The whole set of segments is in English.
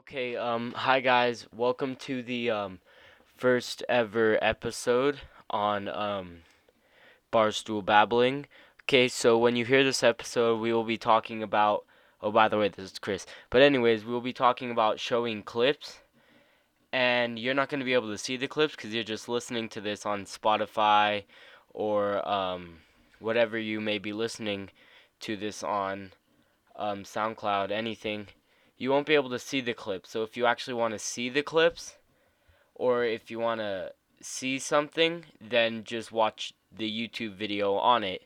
Okay, um, hi guys. Welcome to the um, first ever episode on um, Barstool Babbling. Okay, so when you hear this episode, we will be talking about. Oh, by the way, this is Chris. But, anyways, we will be talking about showing clips. And you're not going to be able to see the clips because you're just listening to this on Spotify or um, whatever you may be listening to this on um, SoundCloud, anything you won't be able to see the clips. So if you actually want to see the clips, or if you want to see something, then just watch the YouTube video on it.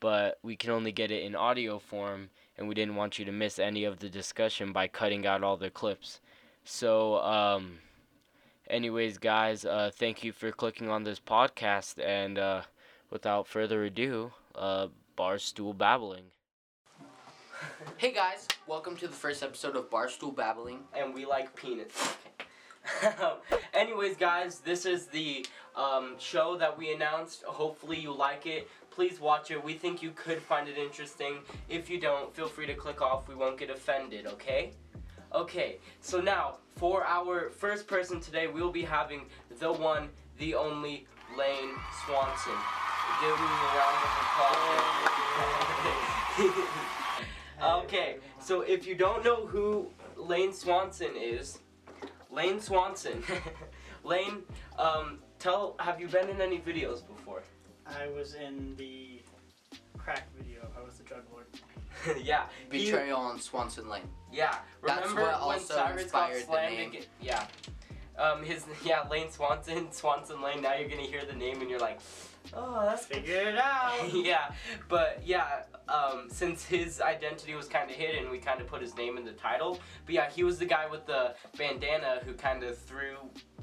But we can only get it in audio form, and we didn't want you to miss any of the discussion by cutting out all the clips. So, um, anyways, guys, uh, thank you for clicking on this podcast, and uh, without further ado, uh, Barstool Babbling. Hey guys, welcome to the first episode of Barstool Babbling. and we like peanuts. Anyways, guys, this is the um, show that we announced. Hopefully, you like it. Please watch it. We think you could find it interesting. If you don't, feel free to click off. We won't get offended, okay? Okay, so now for our first person today, we'll be having the one, the only Lane Swanson. Give him a round of applause. okay, so if you don't know who Lane Swanson is, Lane Swanson, Lane, um, tell, have you been in any videos before? I was in the crack video. I was the drug lord. yeah, he- Betrayal on Swanson Lane. yeah. That's Remember what when also Cyrus got inspired the slammed name. again? Yeah. Um, his yeah, Lane Swanson, Swanson Lane. Now you're gonna hear the name and you're like, oh, that's Figure it out. yeah, but yeah, um, since his identity was kind of hidden, we kind of put his name in the title. But yeah, he was the guy with the bandana who kind of threw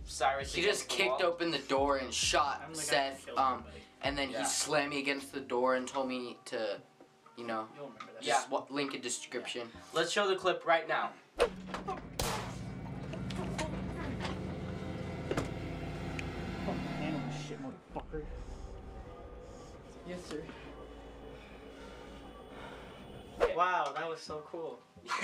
Cyrus. He just the kicked wall. open the door and shot I'm the guy Seth, um, and then Yeah. he slammed me against the door and told me to, you know, You'll remember that. Yeah. just link a description. Let's show the clip right now. Handle this shit, motherfucker. Yes, sir. Wow, that was so cool.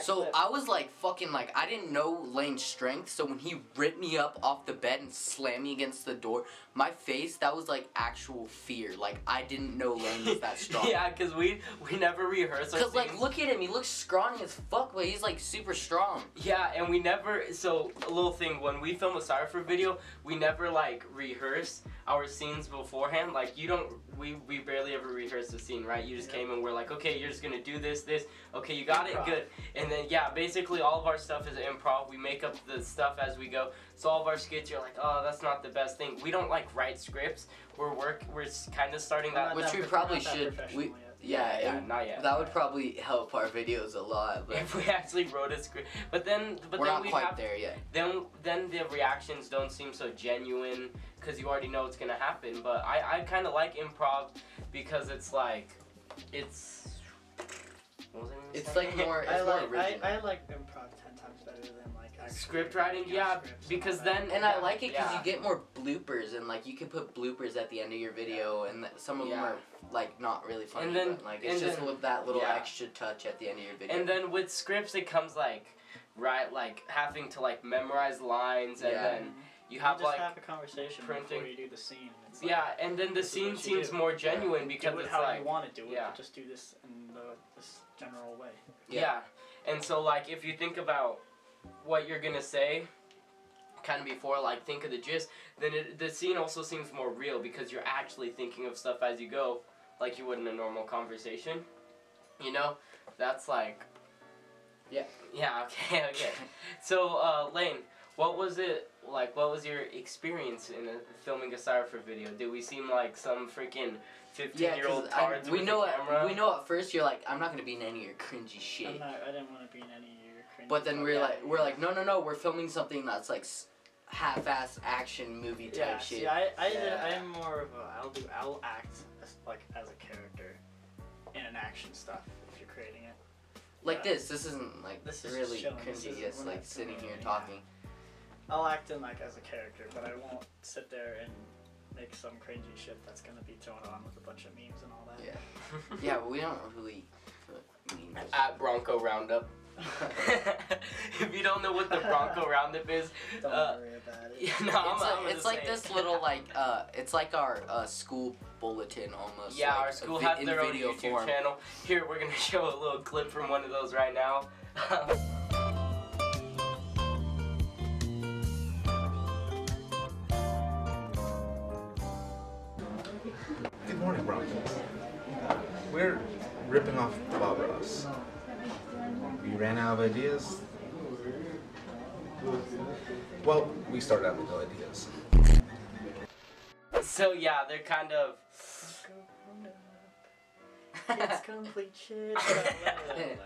So clip. I was like fucking like I didn't know Lane's strength. So when he ripped me up off the bed and slammed me against the door, my face that was like actual fear. Like I didn't know Lane was that strong. yeah, cause we we never rehearse our Cause like look at him, he looks scrawny as fuck, but he's like super strong. Yeah, and we never. So a little thing when we film a Cypher video, we never like rehearse our scenes beforehand. Like you don't. We we barely ever rehearse the scene, right? You just Yeah. came and we're like, okay, you're just gonna do this, this. Okay, you got Improv. it, good. And then yeah, basically all of our stuff is improv. We make up the stuff as we go. So all of our skits, you're like, oh, that's not the best thing. We don't like write scripts. We're work. We're kind of starting that. Which we probably should- we- Yeah, yeah, it- not yet. that would probably help our videos a lot, but if we actually wrote a script, but then, but we're then not quite have there yet. then then the reactions don't seem so genuine because you already know what's gonna happen. But I, I kind of like improv because it's like it's. What was I It's say? like more, it's I more like original. I, I like improv actually Script writing, writing yeah, scripts because then- and I like it because Yeah. you get more bloopers and like you can put bloopers at the end of your video and th- some of them are like not really funny And then- but like it's and just then- with that little yeah. extra touch at the end of your video. And then with scripts, it comes like, right, like having to like memorize lines, and Yeah. then mm-hmm. you have just like. have a conversation printing. before you do the scene. It's like, yeah, and then the scene seems do. more genuine because do it it's how like you want to do it. yeah. Just do this in the this general way. Yeah. Yeah. And so like if you think about what you're gonna say kind of before like think of the gist, then it, the scene also seems more real because you're actually thinking of stuff as you go like you would in a normal conversation. You know? That's like Yeah. Yeah, okay, okay. so uh Lane, what was it like what was your experience in a, filming a Cypher video? Did we seem like some freaking 15 yeah, year old 'cause I- tards we with know a camera? at, we know at first you're like I'm not gonna be in any of your cringy shit. I'm not, I didn't want to be in any of your cringy. But then we're Yeah. like we're like no no no we're filming something that's like half-ass action movie type yeah, shit. see, I, I, did, Yeah. I am more of a, I'll do, I'll act as, like as a character in an action stuff if you're creating it. like yeah. this this isn't like This is really cringy. isn't- It's like sitting here anything. talking. I'll act in like as a character, but I won't sit there and make some cringy shit that's gonna be thrown on with a bunch of memes and all that. Yeah. Yeah, but we don't really put memes. At Bronco Roundup. if you don't know what the Bronco Roundup is, Don't Uh, worry about it. yeah, no, it's I'm like, gonna it's like say this little like uh, it's like our uh, school bulletin almost. Yeah, like, our school vi- has in their own YouTube form. channel. Here, we're gonna show a little clip from one of those right now. Good morning, Broncos. We're ripping off Bob Ross. We ran out of ideas. Well, we started out with no ideas. so yeah, they're kind of. It's complete shit.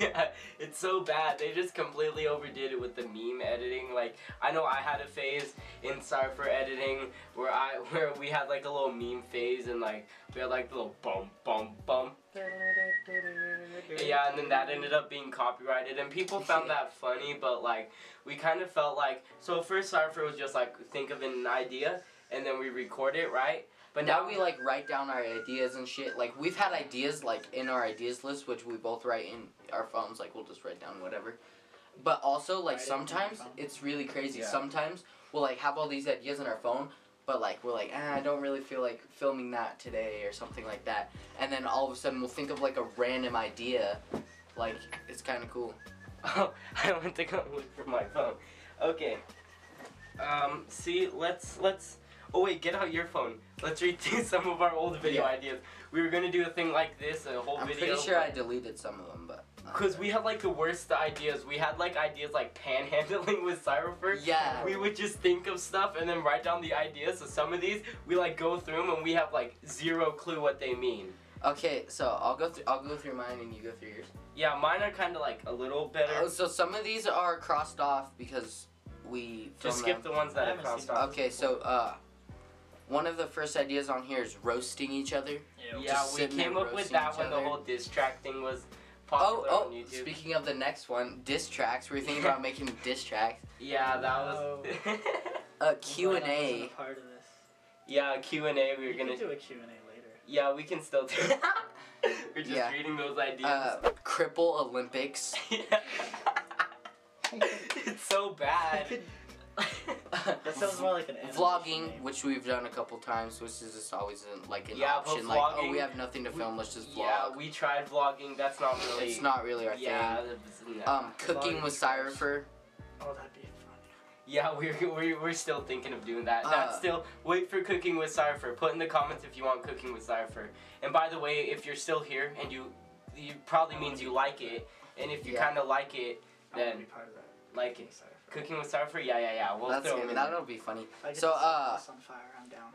yeah, it's so bad. They just completely overdid it with the meme editing. Like I know I had a phase in Cypher editing where I where we had like a little meme phase and like we had like the little bum bum bum. Yeah, and then that ended up being copyrighted, and people found that funny. But like, we kind of felt like so. First, Cypher was just like think of an idea, and then we record it, right? But now we like write down our ideas and shit. Like we've had ideas like in our ideas list, which we both write in our phones. Like we'll just write down whatever. But also like sometimes it's really crazy. Yeah. Sometimes we'll like have all these ideas in our phone, but like we're like, ah, I don't really feel like filming that today or something like that. And then all of a sudden we'll think of like a random idea. Like it's kind of cool. Oh, I went to go look for my phone. Okay. Um, see, let's let's. Oh wait, get out your phone. Let's read through some of our old video Yeah. ideas. We were gonna do a thing like this, a whole video. I'm pretty sure I deleted some of them, but. Not Because we had like the worst ideas. We had like ideas like panhandling with Cypher. Yeah. We would just think of stuff and then write down the ideas. So some of these we like go through them and we have like zero clue what they mean. Okay, so I'll go through. I'll go through mine and you go through yours. Yeah, mine are kind of like a little better. Oh, so some of these are crossed off because we just skip them. the ones that I are haven't crossed seen off. Okay, so uh, one of the first ideas on here is roasting each other. Yeah, Just we came up with that each when the whole diss track thing was Oh, popular oh! on YouTube. Speaking of the next one, diss tracks. We are thinking about making diss tracks. yeah, that was. Uh, Q and Glad I wasn't A. a part of this. yeah, Q and A. We were We gonna. could do a Q&A later. Yeah, we can still do. we're just Yeah. reading those ideas. Uh, cripple Olympics. it's so bad. That sounds more like an animation Vlogging, name. which we've done a couple times, which is just always an, like an Yeah, but option. Like, oh, we have nothing to film, let's just vlog. Yeah, we tried vlogging. That's not really. it's not really our Yeah. thing. that's- nah. Um, cooking with is. Cypher. Oh, that'd be funny. Yeah, we're, we're, we're still thinking of doing that. Uh, That's still wait for cooking with Cypher. Put in the comments if you want cooking with Cypher. And by the way, if you're still here and you, you probably means you like it. And if you Yeah. kind of like it, I then be part of that. like Cooking it. Cypher. Cooking with Cypher, yeah, yeah, yeah. We'll That's throw gonna, them in that'll be funny. I get So, uh, this on fire, I'm down.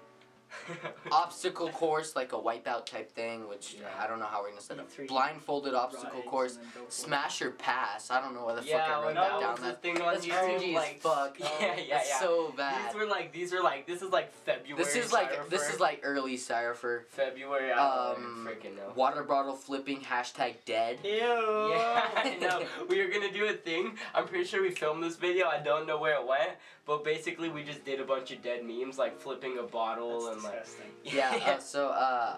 There. obstacle course, like a wipeout type thing, which Yeah. I don't know how we're gonna set up. Blindfolded obstacle eggs course, and then go for it. smash or pass. I don't know why the yeah, fuck I when wrote that that down. That, thing on that's YouTube, cringy like, as fuck. Yeah, yeah, That's yeah. so bad. These were like these are like this is like February. This is like Cypher. this is like early Cypher. February. I don't Um, freaking know. Water bottle flipping hashtag dead. Ew. Yeah, I know. We were gonna do a thing. I'm pretty sure we filmed this video. I don't know where it went, but basically we just did a bunch of dead memes, like flipping a bottle That's and like. disgusting. Yeah. Uh, so uh,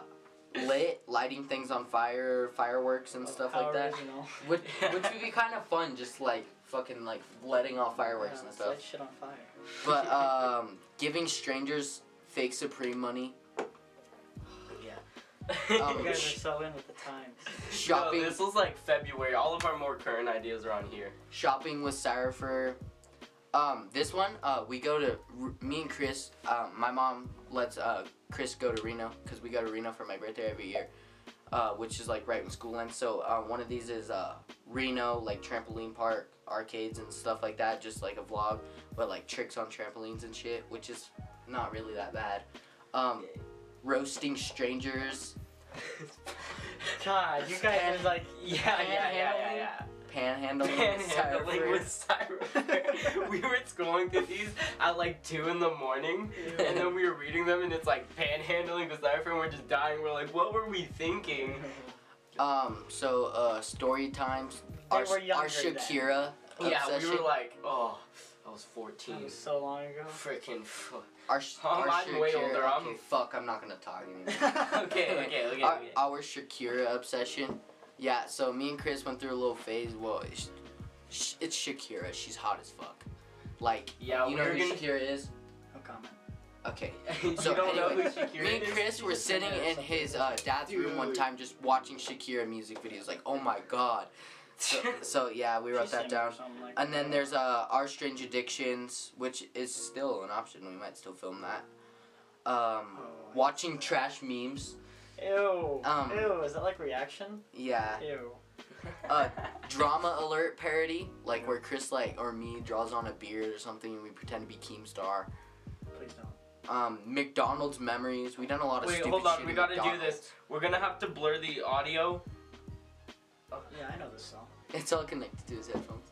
lit lighting things on fire, fireworks and stuff How like that. original. Which which would be kind of fun, just like fucking like letting off fireworks Yeah, and let's stuff. Light shit on fire. But um, giving strangers fake Supreme money, Um, You guys sh- are so in with the times. shopping No, this was like February. All of our more current ideas are on here. shopping with Cypher. Um, this one, uh, we go to me and Chris. Um, my mom lets uh, Chris go to Reno because we go to Reno for my birthday every year, uh, which is like right when school ends. So uh, one of these is uh, Reno, like trampoline park, arcades and stuff like that. Just like a vlog, but like tricks on trampolines and shit, which is not really that bad. Um, roasting strangers, God, you guys are like. Yeah, yeah, yeah, yeah, yeah. Panhandling, with Panhandling with Cypher. we were scrolling through these at like two in the morning, and then we were reading them, and it's like panhandling with Cypher, and we're just dying. We're like, what were we thinking? Um, so uh, story times. They Our, were younger our then. Shakira Yeah, obsession. we were like, oh, I was That 14. was so long ago. Freaking. Fu- our, sh- I'm- our I'm way Shakira- older, I'm- Okay, fuck, I'm not gonna talk anymore. okay, okay, okay. our, okay. our Shakira obsession. Yeah, so me and Chris went through a little phase. Well, sh- sh- it's Shakira. She's hot as fuck. Like, Yeah, you know who gonna- Shakira is? No comment. Okay. you So don't know anyway, who Me and is? Chris were sitting in his uh, dad's room one time just watching Shakira music videos. Like, oh my god. So, so yeah, we wrote that down. like And then there's uh, Our Strange Addictions, which is still an option. We might still film that. Um, Oh, watching trash memes. Ew. um, Ew. Is that like reaction? Yeah. Ew. Uh, drama alert parody, like where Chris like or me draws on a beard or something and we pretend to be Keemstar. Please don't. Um, McDonald's memories. We done a lot of stuff. Wait, stupid hold on, shit we gotta do this. We're gonna have to blur the audio. Oh. Yeah, I know this song. It's all connected to his headphones.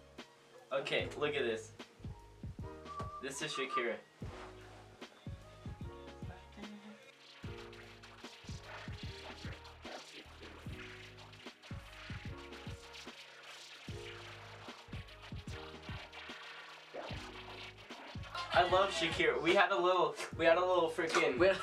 Okay, look at this. This is Shakira. I love Shakira. We had a little, we had a little freaking. We-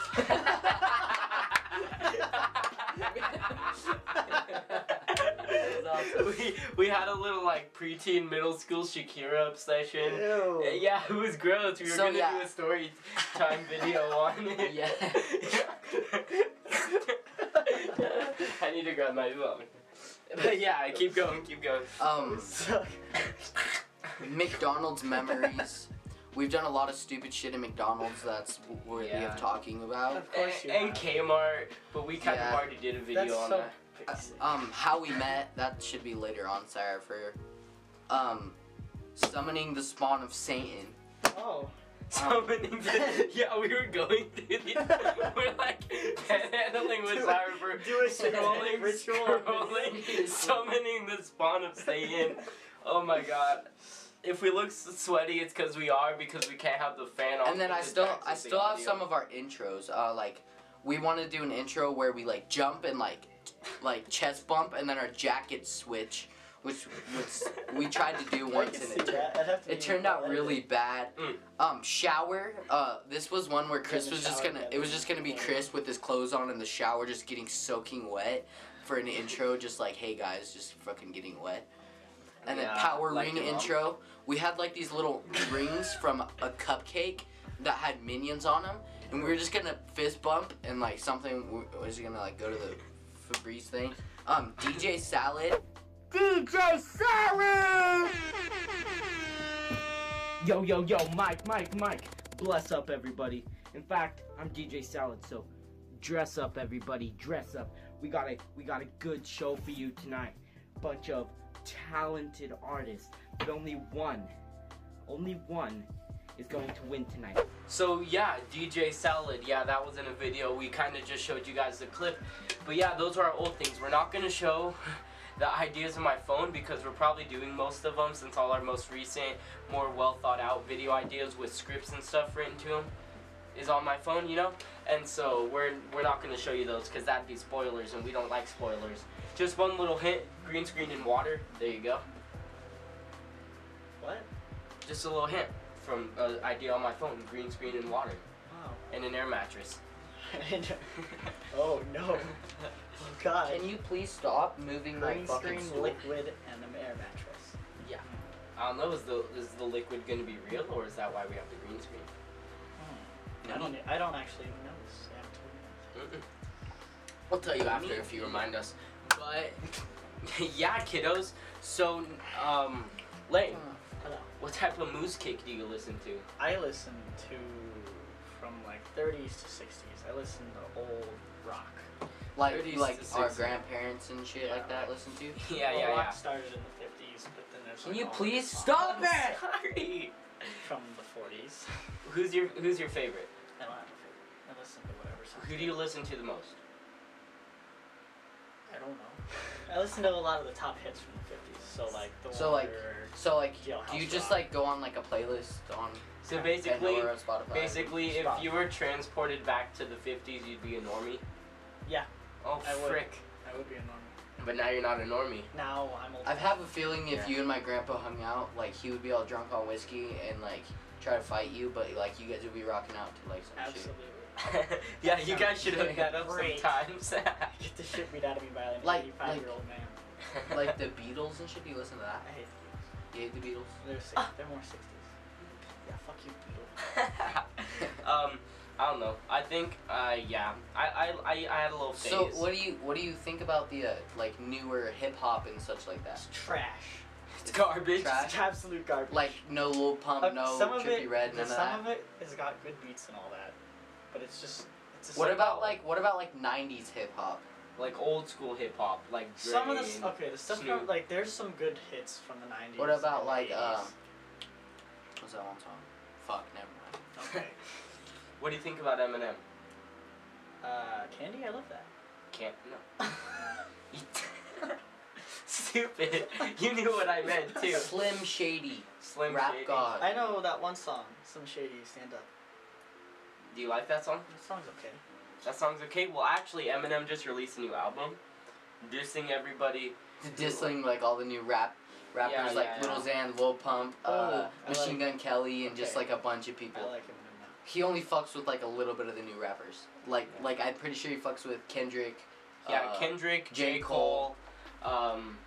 we, we had a little like preteen middle school Shakira obsession. Ew. Yeah, it was gross. We were So, gonna yeah. do a story time video on it. Yeah. I need to grab my phone. But yeah, keep going, keep going. um, McDonald's memories. We've done a lot of stupid shit in McDonald's that's worthy Yeah. of talking about. Of course you and, and have. Kmart, but we kind Yeah. of already did a video That's on so that. Uh, um, how we met. That should be later on, Sarah. For um, summoning the spawn of Satan. Oh. Summoning the, yeah, we were going through these. We're like handling with Do- Sarah for do a scrolling, ritual. scrolling, summoning the spawn of Satan. Oh my god. If we look sweaty, it's because we are because we can't have the fan on. And then I still, I still have some of our intros. Uh, like we want to do an intro where we like jump and like, like chest bump, and then our jacket switch, which, which we tried to do once and it, tur- that. I'd have to it turned out really bad. Mm. Um, shower. Uh, this was one where Chris was just gonna. It was just gonna be Chris with his clothes on in the shower, just getting soaking wet for an intro. Just like, hey guys, just fucking getting wet. And then Yeah, power like ring your mom. intro. We had like these little rings from a cupcake that had minions on them, and we were just gonna fist bump and like something was gonna like go to the Febreze thing. Um, DJ Salad. DJ Salad. Yo, yo, yo, Mike, Mike, Mike. Bless up, everybody. In fact, I'm DJ Salad, so dress up, everybody. Dress up. We got a we got a good show for you tonight. Bunch of talented artists, but only one, only one is going to win tonight. So yeah, DJ Salad. Yeah, that was in a video. We kind of just showed you guys the clip. But yeah, those are our old things. We're not gonna show the ideas on my phone because we're probably doing most of them since all our most recent, more well thought out video ideas with scripts and stuff written to them is on my phone, you know. And so we're we're not gonna show you those because that'd be spoilers, and we don't like spoilers. Just one little hint: green screen and water. There you go. What? Just a little hint from an idea on my phone: green screen and water, Wow. and an air mattress. oh no. Oh god. Can you please stop moving my Green fucking screen, stool? liquid, and an air mattress. Yeah. I don't know. Is the is the liquid gonna be real, or is that why we have the green screen? Hmm. I don't. I don't actually know this. We'll tell you after if you remind us. But yeah, kiddos. So, um, Lane, Uh, hello. what type of moose cake do you listen to? I listen to from like 30s to 60s. I listen to old rock. Like like our 60s. grandparents and shit like that listen to. Yeah, well, yeah, rock yeah. started in the 50s, but then there's. Can like, you all please these stop songs it? Sorry. From the 40s. Who's your Who's your favorite? I don't have a favorite. I listen to whatever. sounds Who do you listen to the most? I don't know. I listen to a lot of the top hits from the 50s. So like the So, like, So like, do you just Rock. like go on like a playlist on So Pandora basically, or Spotify? basically, if you were transported back to the '50s, you'd be a normie. Yeah. Oh I would. frick! I would be a normie. But now you're not a normie. Now I'm old. I have a feeling if Yeah. you and my grandpa hung out, like he would be all drunk on whiskey and like try to fight you, but like you guys would be rocking out to like some Absolutely. yeah, you guys should hook that up Great. sometimes. Get the shit beat out of me by an Like- 85 like- year old man. Like the Beatles and shit. Do you listen to that? I hate You hate the Beatles? They're six, they're more sixties. Yeah, fuck you, Beatles. um, I don't know. I think, uh, yeah, I, I, I, I had a little phase. So what do you what do you think about the uh, like newer hip hop and such like that? It's trash. It's garbage. Trash. It's absolute garbage. Like no Lil Pump, Uh, no some of Trippy it, Red, none of some that. of it has got good beats and all that, but it's just. It's just What like- about like what about like '90s hip hop? Like old school hip hop, like Dre some of the okay, the stuff from like there's some good hits from the '90s. What about like 80s. um? What's that one song? Fuck, never mind. Okay. What do you think about Eminem? Uh, Candy, I love that. Can't no. Stupid. You knew what I meant too. Slim Shady, Slim Rap Shady. God. I know that one song, Slim shady stand up. Do you like that song? That song's okay. That song's okay. Well, actually, Eminem just released a new album, dissing everybody. dissing like all the new rap rappers Yeah, like yeah, Lil Xan, Lil Pump, Oh, uh, Machine like- Gun Kelly, and just like a bunch of people. I like Eminem now. He only fucks with like a little bit of the new rappers. Like like I'm pretty sure he fucks with Kendrick. Yeah, uh, Kendrick, J. J. Cole. Um,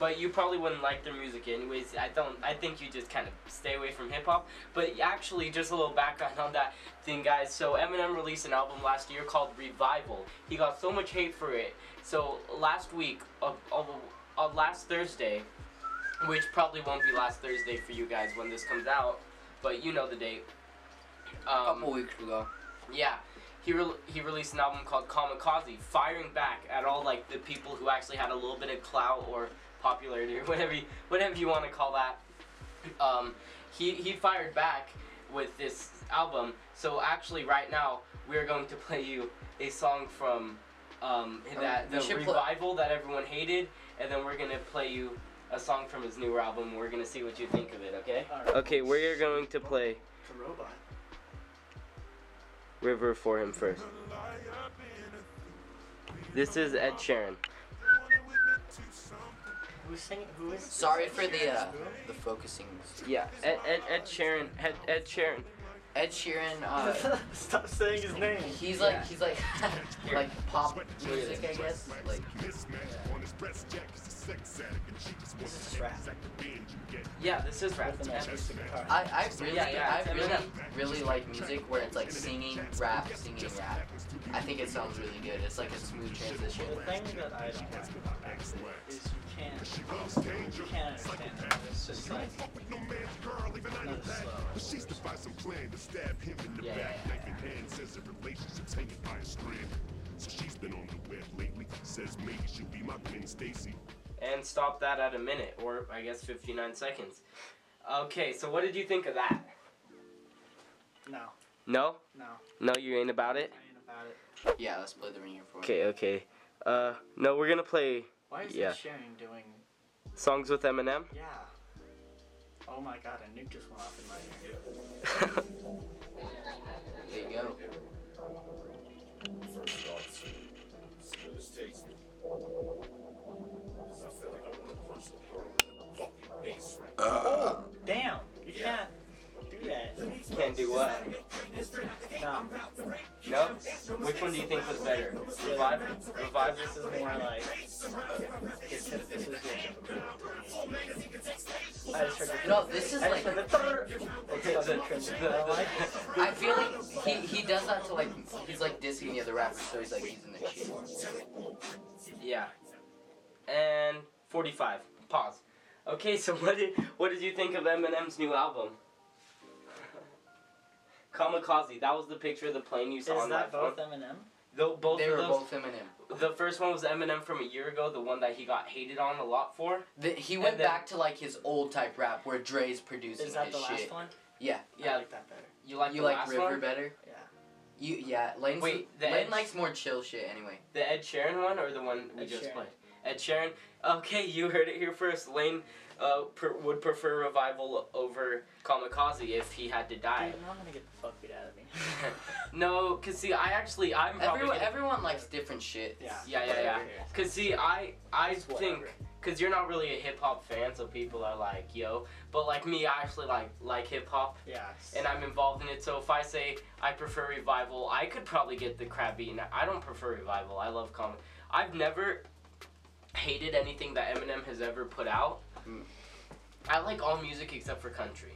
but you probably wouldn't like their music anyways. I don't. I think you just kind of stay away from hip hop. But actually, just a little background on that thing, guys. So Eminem released an album last year called Revival. He got so much hate for it. So last week, of of uh, last Thursday, which probably won't be last Thursday for you guys when this comes out, but you know the date. a Um, couple weeks ago. yeah, he re- he released an album called Kamikaze, firing back at all like the people who actually had a little bit of clout or popularity or whatever you, whatever you want to call that. Um, he he fired back with this album. So actually, right now we're going to play you a song from um, that the revival that everyone hated, and then we're gonna play you a song from his newer album. We're gonna see what you think of it. Okay. Alright. Okay, we're going to play It's a robot. River for him first. This is Ed Sheeran. Who's singing? Who is? Sorry for Ed the uh, the focusing. Yeah, Ed, Ed, Ed Sheeran. Ed, Ed Sheeran. Ed Sheeran. Uh, Stop saying his name. he's Yeah. like he's like like pop music, I guess. Like This is just rap. Yeah, this is rap. With an acoustic guitar. I, I really Yeah, yeah, I it's really Eminem. really like music where it's like singing rap, singing rap. I think it sounds really good. It's like a smooth transition. The thing that I don't like about rap is you can't, you can't understand it. It's just like, not slow. Yeah, yeah, yeah. So she's been on the web lately. Says maybe she'll be my Gwen Stacy. And stop that at a minute, or I guess 59 seconds. Okay, so what did you think of that? No, No? no, No, you ain't about I it? ain't about it. Yeah, let's play the ringer for it. Okay, okay. Uh, no, we're gonna play Why is Yeah. Ed Sheeran doing? songs with Eminem. Yeah. Oh my god, a nuke just went off in my ear. Can't do what? No, No? Which one do you think was better? Revive? Revive? this is more like. This is, this is your I just heard the. No, this is I like just heard the. Like the. I feel like he, he does that to like he's like dissing the other rappers, so he's like using the shit. Yeah. And 45. Pause. Okay, so what did what did you think of Eminem's new album? Kamikaze. That was the picture of the plane you saw Is on my that phone. both Eminem? Though both They were those. both Eminem. The first one was Eminem from a year ago, the one that he got hated on a lot for. The, he went then- back to like his old type rap where Dre's producing Is that the last shit. one? Yeah. Yeah. I like that better. You like you the like last River one? better? Yeah. You yeah. Lane's Wait, the Lane Ed- likes more chill shit anyway. The Ed Sheeran one or the one we Ed just Sheeran. played? Ed Sheeran. Okay, you heard it here first. Lane uh, per, would prefer Revival over Kamikaze if he had to die. Dude, I'm gonna get the fuck beat out of me. no, cause see, I actually I'm probably Everyone gonna- everyone likes different shit. yeah. Yeah, yeah, yeah. Cause see, I I It's whatever. think cause you're not really a hip hop fan, so people are like, yo. But like me, I actually like like hip hop, Yeah. and I'm involved in it. So if I say I prefer Revival, I could probably get the crab beaten. I don't prefer Revival. I love comic. I've never hated anything that Eminem has ever put out. Mm. I like all music except for country.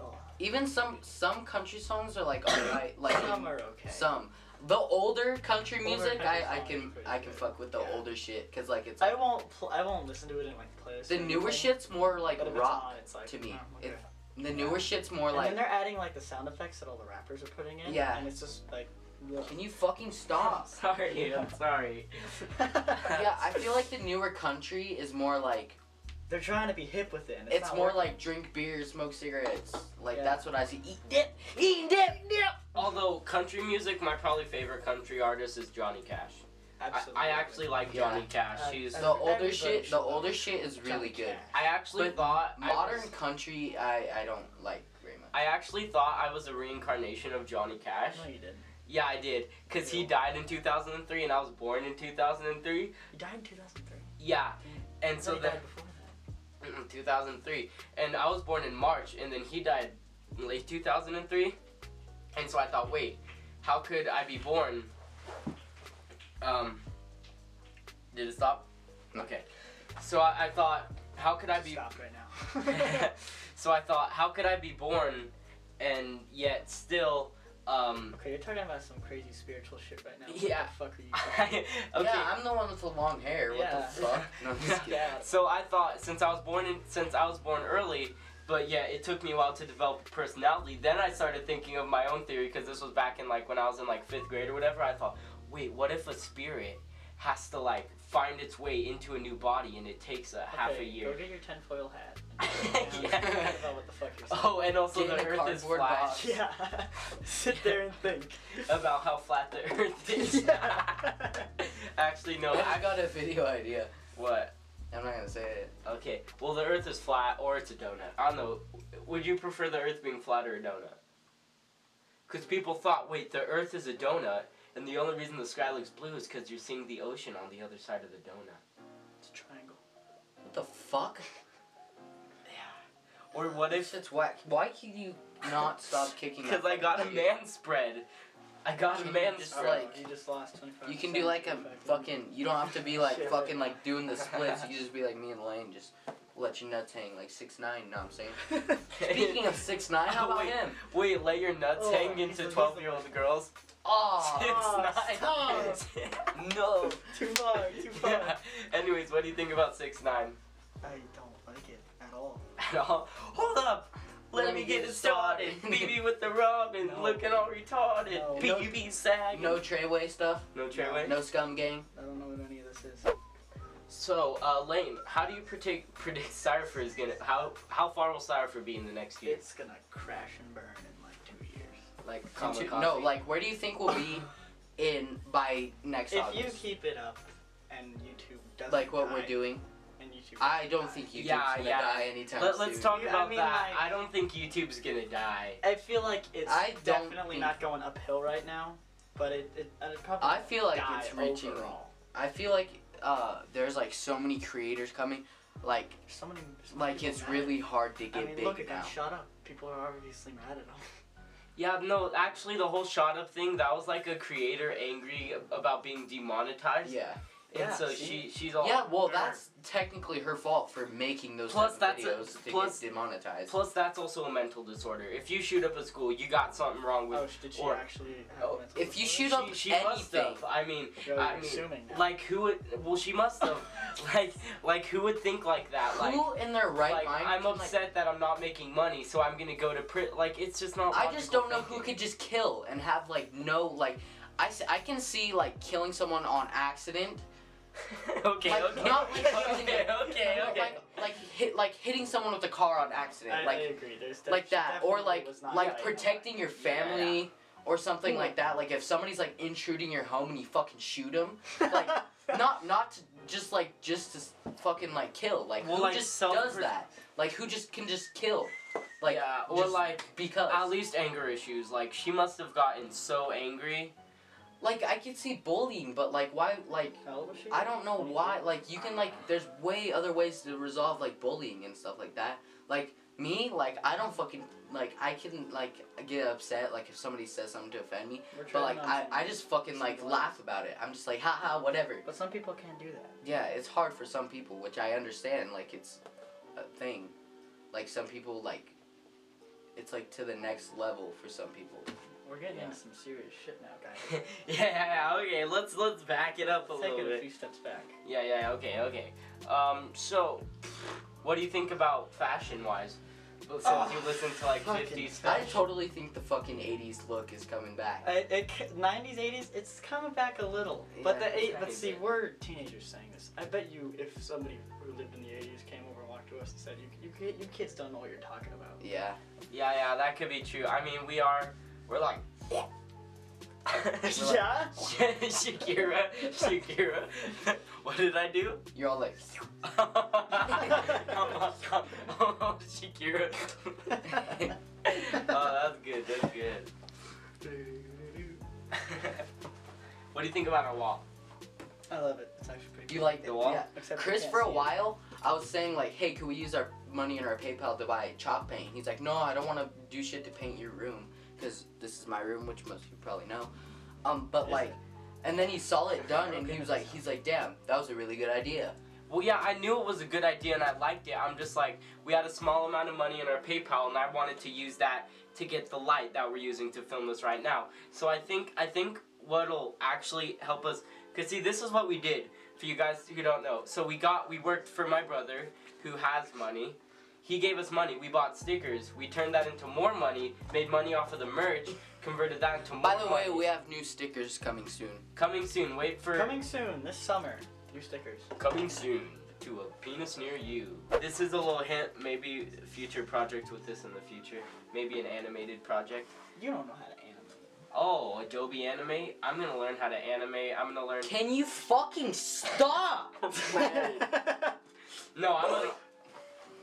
Oh, Even some some country songs are like alright. Like some are okay. some. The older country music, I, I can I can good. fuck with the Yeah. older shit, cause like it's I won't. I won't listen to it in like playlists. the newer shit's more like if it's rock on, it's like, to me. oh, okay. The newer shit's more and like. And they're adding like the sound effects that all the rappers are putting in. Yeah. And it's just like. Can you fucking stop? Sorry, I'm sorry. yeah, I feel like the newer country is more like They're trying to be hip with it. And it's, it's, not more working. like drink beer, smoke cigarettes. Like Yeah. that's what I see. Eat dip, eat dip, dip. Although country music, my probably favorite country artist is Johnny Cash. I, Absolutely. I actually like Yeah. Johnny Cash. Uh, He's The older shit, the older shit is Johnny really good. Cash. I actually But thought I Modern was- country, I I don't like very much. I actually thought I was a reincarnation of Johnny Cash. No, you didn't. Yeah, I did, cause he died in 2003 and I was born in 2003. You died in 2003. Yeah, and so you then died before that. 2003, and I was born in March, and then he died in late 2003, and so I thought, wait, how could I be born? Um, did it stop? Okay, so I, I thought, how could I be? Stop right now. so I thought, how could I be born, and yet still, um, okay, you're talking about some crazy spiritual shit right now. Yeah. What the fuck are you talking okay. Yeah, I'm the one with the long hair. What Yeah. the fuck? No, I'm just kidding. Yeah. So I thought since I was born in since I was born early, but yeah, it took me a while to develop a personality. Then I started thinking of my own theory because this was back in like when I was in like fifth grade or whatever. I thought, wait, what if a spirit has to like find its way into a new body and it takes a half a year? Go get your tinfoil hat. Yeah. About what the fuck you're saying. Oh, and also Get the Earth is flat. box. Yeah. Sit there and think. About how flat the Earth is. Yeah. Actually, no. I I got got a video idea. what? I'm not gonna say it. Okay. Well, the Earth is flat or it's a donut. I don't know. Would you prefer the Earth being flat or a donut? Because people thought, wait, the Earth is a donut, and the only reason the sky looks blue is because you're seeing the ocean on the other side of the donut. It's a triangle. What the fuck? Yeah. Or what if? shit's whack. Why can you not stop kicking? Because I got a fucking man spread. I got a Can you man just, spread. like- you just lost 25. You can do like a fucking. You don't have to be like Shit. fucking like doing the splits. You can just be like me and Lane. Just let your nuts hang like six nine. You know what I'm saying? Speaking of six nine, how Oh, about wait. him? Wait, let your nuts Oh, hang into the- he's the 12 year old girls? Oh, Six nine. no. Too far, too far. Yeah. Anyways, what do you think about six nine? I don't like it at all. At all? Hold up. Let, me get, it started. BB with the Robin, No. looking all retarded. No. BB sag. no Treyway stuff. no Treyway. No scum gang. I don't know what any of this is. So, uh, Lane, how do you predict predict Cypher is gonna? How how far will Cypher be in the next year? It's gonna crash and burn Like Kamikaze. into- no, like where do you think we'll be in by next If August? you keep it up and YouTube doesn't like what die, we're doing. and YouTube I don't die, think YouTube's Yeah, gonna yeah. die anytime Let, soon. let's talk You- I mean, that. like- I don't think YouTube's gonna die. I feel like it's I definitely not going uphill right now, but it it, it probably I feel like die it's reaching. overall. I feel like uh, there's like so many creators coming. Like so many, so many like it's mad. really hard to I get mean, big look at now. that. Shut up. People are obviously mad at him. Yeah, no, actually, the whole shot up thing that was like a creator angry about being demonetized. Yeah. And Yeah, so see? she she's all Yeah, well, "Grr." that's technically her fault for making those Plus, type of that's a- videos to plus- get demonetized. Plus, that's also a mental disorder. If you shoot up a school, you got something wrong with. Oh, did she or- actually have oh, mental if you shoot up she, she must anything. have. I mean, Yo, I you're mean, assuming like who would? Well, she must have. like, like who would think like that? Like, Who in their right like mind? I'm can, like- upset that I'm not making money, so I'm gonna go to print. Like, it's just not. I just don't know who could just kill and have like no like. I, I can see like killing someone on accident. okay, like, okay. Not like using okay, it- okay, okay. Like, like hit like hitting someone with a car on accident. I, like I agree. There's def- like that or like like protecting your family or something like hmm. that like if somebody's like intruding your home and you fucking shoot them like not not to just like just to fucking like kill like Well, who like, just self- does that like who just can just kill like yeah, or just like because at least anger issues. Like she must have gotten so angry. Like I could see bullying but like why like How old was she? I don't know 23? why like you can like there's way other ways to resolve like bullying and stuff like that like me like I don't fucking like I can like get upset like if somebody says something to offend me But like I, I just fucking like some laugh about it. I'm just like haha whatever. But some people can't do that. Yeah, it's hard for some people, which I understand. Like it's a thing. Like some people like it's like to the next level for some people. We're getting Yeah. into some serious shit now, guys. yeah, yeah, yeah, okay, let's let's back it up a little bit. Take little it a few steps back. Yeah, yeah, okay, okay. Um, so, what do you think about fashion wise? Since Oh, you listen to like fucking 50s I totally think the fucking 80s look is coming back. I, it, 90s, 80s, it's coming back a little. Yeah, but the eight, tiny but see, bit. we're teenagers saying this. I bet you, if somebody who lived in the 80s came over and walked to us and said, "You, you, you kids don't know what you're talking about." Yeah. Yeah, yeah, that could be true. I mean, we are, we're like. we're like- yeah. Shakira, Shakira. what did I do? You're all like oh, Shakira. oh, that's good. That's good. what do you think about our wall? I love it. It's actually pretty. you cool. like The the wall? Yeah. Except Chris for a see it. while I was saying like, hey, could we use our money in our PayPal to buy chalk paint? He's like, no, I don't want to do shit to paint your room because this is my room, which most of you probably know. Um, but Is like, it? and then he saw it done and he was like, he's like, damn, that was a really good idea. Well, yeah, I knew it was a good idea and I liked it. I'm just like, we had a small amount of money in our PayPal and I wanted to use that to get the light that we're using to film this right now. So I think I think what'll actually help us, cause see, this is what we did for you guys who don't know. So we got we worked for my brother who has money. He gave us money. We bought stickers. We turned that into more money. Made money off of the merch. Converted that into more. By the way, money. we have new stickers coming soon. coming soon. Wait for Coming soon this summer. New stickers. Coming soon to a penis near you. This is a little hint, maybe a future project with this in the future. Maybe an animated project. You don't know how to animate. Oh, Adobe Animate. I'm gonna learn how to animate. I'm gonna learn. Can you fucking stop? no, I'm gonna.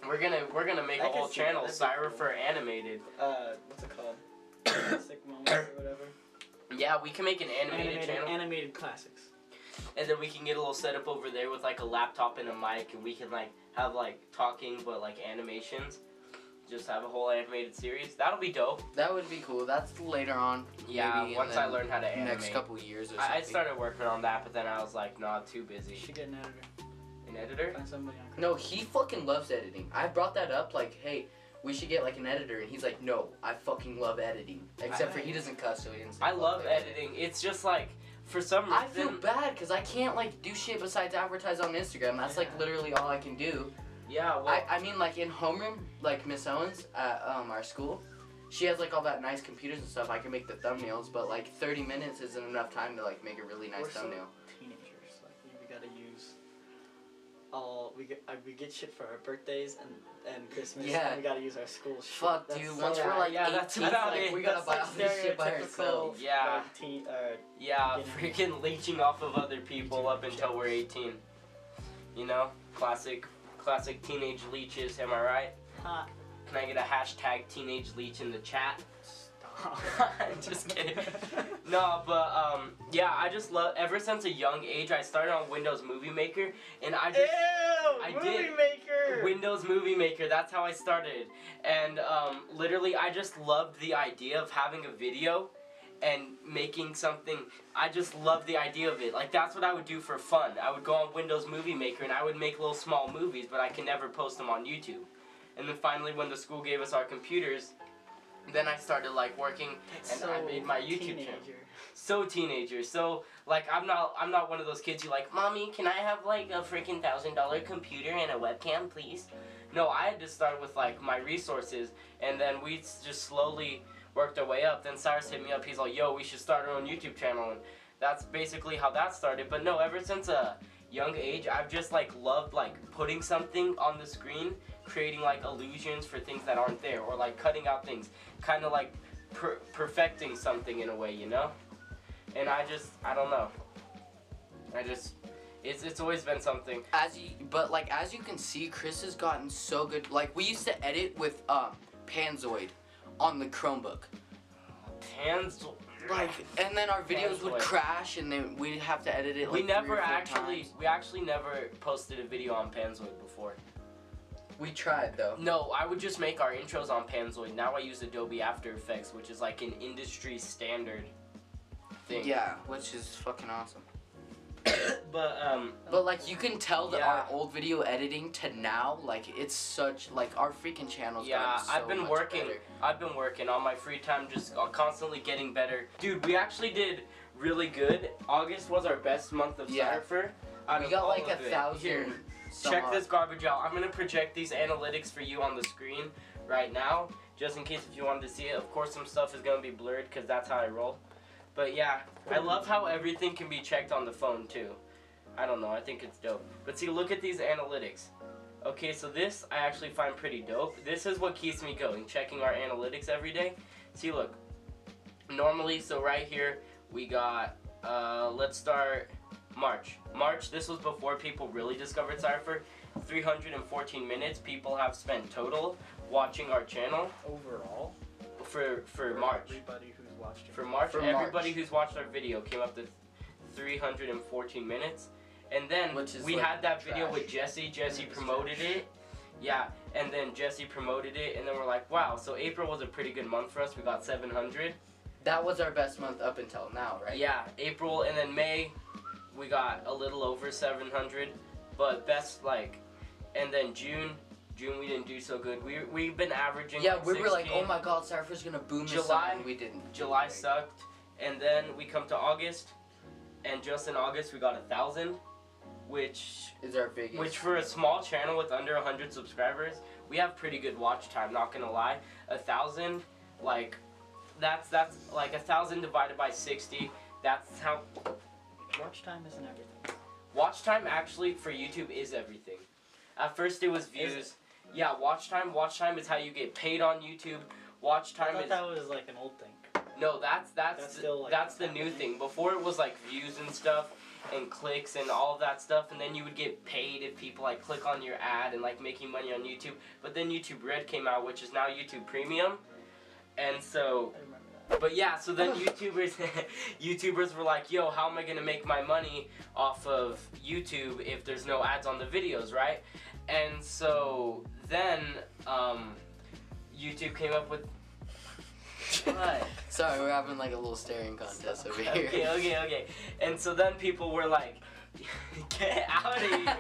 We're gonna we're gonna make I a whole channel, That'd be Cypher cool. for Animated. uh, what's it called? Classic moments or whatever. Yeah, we can make an animated, Animated, channel, animated classics. and then we can get a little setup over there with like a laptop and a mic, and we can like have like talking but like animations. Just have a whole animated series. That'll be dope. That would be cool. That's later on. Yeah, maybe once I learn how to animate. Next couple years or something. I, I started working on that, but then I was like, nah, too You busy. should get an editor. An editor? Find somebody on. No, he fucking loves editing. I brought that up like, hey, we should get like an editor, and he's like, no, I fucking love editing. Except for he doesn't cuss, so he didn't. I love editing. It's just like, for some reason. I feel bad because I can't like do shit besides advertise on Instagram. That's like literally all I can do. Yeah, well, I, I mean like in homeroom, like Miss Owens at um, our school, she has like all that nice computers and stuff. I can make the thumbnails, but like 30 minutes isn't enough time to like make a really nice We're so all we get. Uh, we get shit for our birthdays and and Christmas. Yeah. And we gotta use our school shit. Fuck, That's dude. so- Once we're Yeah, like yeah, that's 18, about like it. we gotta buy like all this shit by stereotypical, ourselves. Yeah. like, teen, uh, yeah, beginning. freaking leeching off of other people up until we're 18. You know? Classic, classic teenage leeches, am I right? ha, Can I get a hashtag teenage leech in the chat? Just kidding. No, but um, yeah, I just love. Ever since a young age, I started on Windows Movie Maker, and I Ew! just I movie did. maker. Windows Movie Maker. That's how I started, and um, literally, I just loved the idea of having a video and making something. I just love the idea of it. Like that's what I would do for fun. I would go on Windows Movie Maker and I would make little small movies, but I can never post them on YouTube. And then finally, when the school gave us our computers, then I started like working That's and I made my YouTube channel so teenager. So like I'm not I'm not one of those kids who like, mommy, can I have like a freaking thousand dollar computer and a webcam, please? No, I had to start with like my resources, and then we just slowly worked our way up. Then Cyrus hit me up. He's like, yo, we should start our own YouTube channel, and that's basically how that started. But no, ever since a young age, I've just like loved like putting something on the screen, creating like illusions for things that aren't there, or like cutting out things, kind of like per- perfecting something in a way, you know? And I just, I don't know. I just, it's it's always been something. As you, but like as you can see, Chris has gotten so good. Like we used to edit with um Panzoid on the Chromebook. Hands, Like, and then our videos would crash, and then we'd have to edit it. Like we never actually, times. we actually never posted a video on Panzoid before. We tried though. No, I would just make our intros on Panzoid. Now I use Adobe After Effects, which is like an industry standard thing. Yeah, which is fucking awesome. but um, But like you can tell that our old video editing to now, like it's such like our freaking channel's yeah, so I've been much working. better. I've been working on my free time, just uh, constantly getting better. Dude, we actually did really good. August was our best month of Yeah. Cypher. We got like a of it. thousand. Here, some check this garbage out. I'm gonna project these analytics for you on the screen right now, just in case if you wanted to see it. Of course, some stuff is gonna be blurred because that's how I roll. But yeah, I love how everything can be checked on the phone too. I don't know. I think it's dope. But see, look at these analytics. Okay, so this I actually find pretty dope. This is what keeps me going, checking our analytics every day. See, look. Normally, so right here we got. Uh, let's start March. March. This was before people really discovered Cypher. 314 minutes people have spent total watching our channel Overall, for for March. Everybody who's watched it. For March, For everybody March. who's watched our video came up to 314 minutes. And then Which is we like had that video with Jesse. Jesse promoted trash. it. Yeah, and then Jesse promoted it, and then we're like, wow, so April was a pretty good month for us. We got 700. That was our best month up until now, right? Yeah, April, and then May, we got a little over 700. But best, like, and then June, June we didn't do so good. We, we've been averaging Yeah, like we were like, oh my god, Cypher's gonna boom July- and we didn't. July sucked, and then we come to August, and just in August we got a thousand, which Is our biggest. which for a small channel with under hundred subscribers, we have pretty good watch time. Not gonna lie, a thousand, like, that's that's like a thousand divided by sixty. That's how Watch time isn't everything. watch time actually for YouTube is everything. At first it was views. Yeah, watch time. Watch time is how you get paid on YouTube. Watch I time thought is that was like an old thing. No, that's that's That's the, still, like, that's the new thing. Before it was like views and stuff and clicks and all of that stuff and then you would get paid if people like click on your ad and like making money on YouTube. But then YouTube Red came out, which is now YouTube Premium. And so I. but yeah, so then YouTubers YouTubers were like, "Yo, how am I to make my money off of YouTube if there's no ads on the videos, right?" And so then um YouTube came up with what? Sorry, we're having like a little staring contest over here. okay, okay, okay. And so then people were like, get out of here.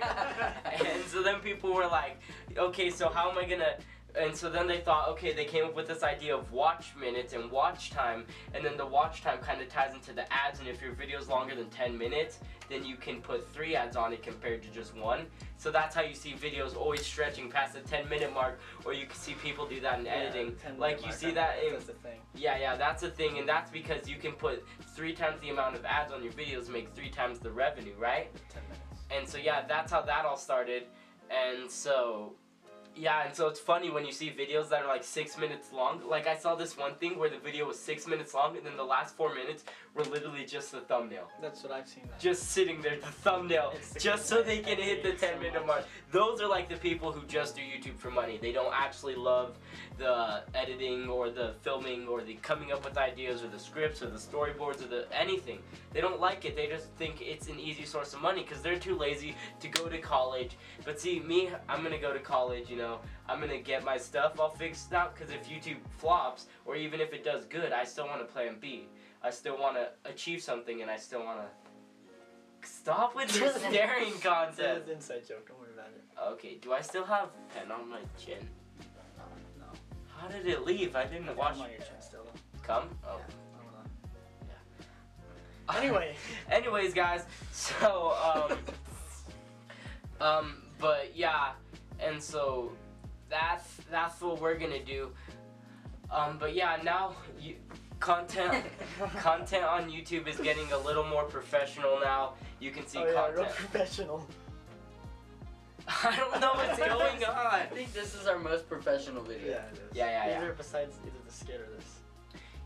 and so then people were like, okay, so how am I gonna. And so then they thought, okay, they came up with this idea of watch minutes and watch time, and then the watch time kind of ties into the ads. And if your video is longer than 10 minutes, then you can put three ads on it compared to just one. So that's how you see videos always stretching past the 10 minute mark, or you can see people do that in editing. Yeah, 10 like you see that in That's the thing. yeah, yeah, that's a thing, and that's because you can put three times the amount of ads on your videos, make three times the revenue, right? Ten minutes. And so yeah, that's how that all started. And so yeah, and so it's funny when you see videos that are like six minutes long. Like I saw this one thing where the video was six minutes long, and then the last four minutes were literally just the thumbnail, That's what I've seen. That. just sitting there, the thumbnail, just so they can hit the hate it so ten minute mark. Those are like the people who just do YouTube for money. They don't actually love the editing or the filming or the coming up with ideas or the scripts or the storyboards or the anything. They don't like it. They just think it's an easy source of money because they're too lazy to go to college. But see, me, I'm gonna go to college. You know, I'm gonna get my stuff all fixed out because if YouTube flops or even if it does good, I still want to play plan B. I still want to achieve something and I still want to. Stop with your staring It's contest. an inside joke. Don't worry about it. Okay, do I still have pen on my chin? No. no. How did it leave? I didn't watch I'm on your chin still. Come. Oh. Hold on. Anyway. Anyways, guys, so um, um, but yeah, and so that's that's what we're gonna do. Um, but yeah, now you content content on YouTube is getting a little more professional now. You can see oh yeah, real content. professional. I don't know what's going on. I think this is our most professional video. Yeah, it is. Yeah, yeah, yeah. Either besides either the skit or this.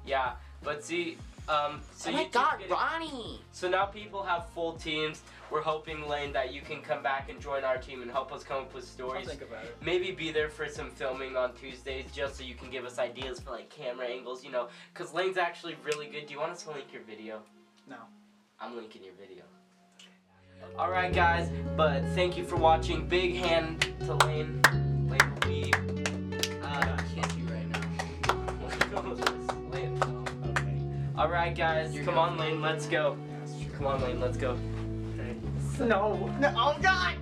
Yeah, but see, um, so oh my YouTube's god, getting- Ronnie! So now people have full teams. We're hoping, Lane, that you can come back and join our team and help us come up with I'll stories. think about it. Maybe be there for some filming on Tuesdays just so you can give us ideas for like camera angles, you know. Because Lane's actually really good. Do you want us to link your video? No. I'm linking your video. Alright, guys, but thank you for watching. Big hand to Lane. Lane will be. Uh, kiss you right now. Lane. Okay. Alright, guys, Your come on. Lane, let's go. Yeah. Come on, Lane, let's go. No. No. Oh God.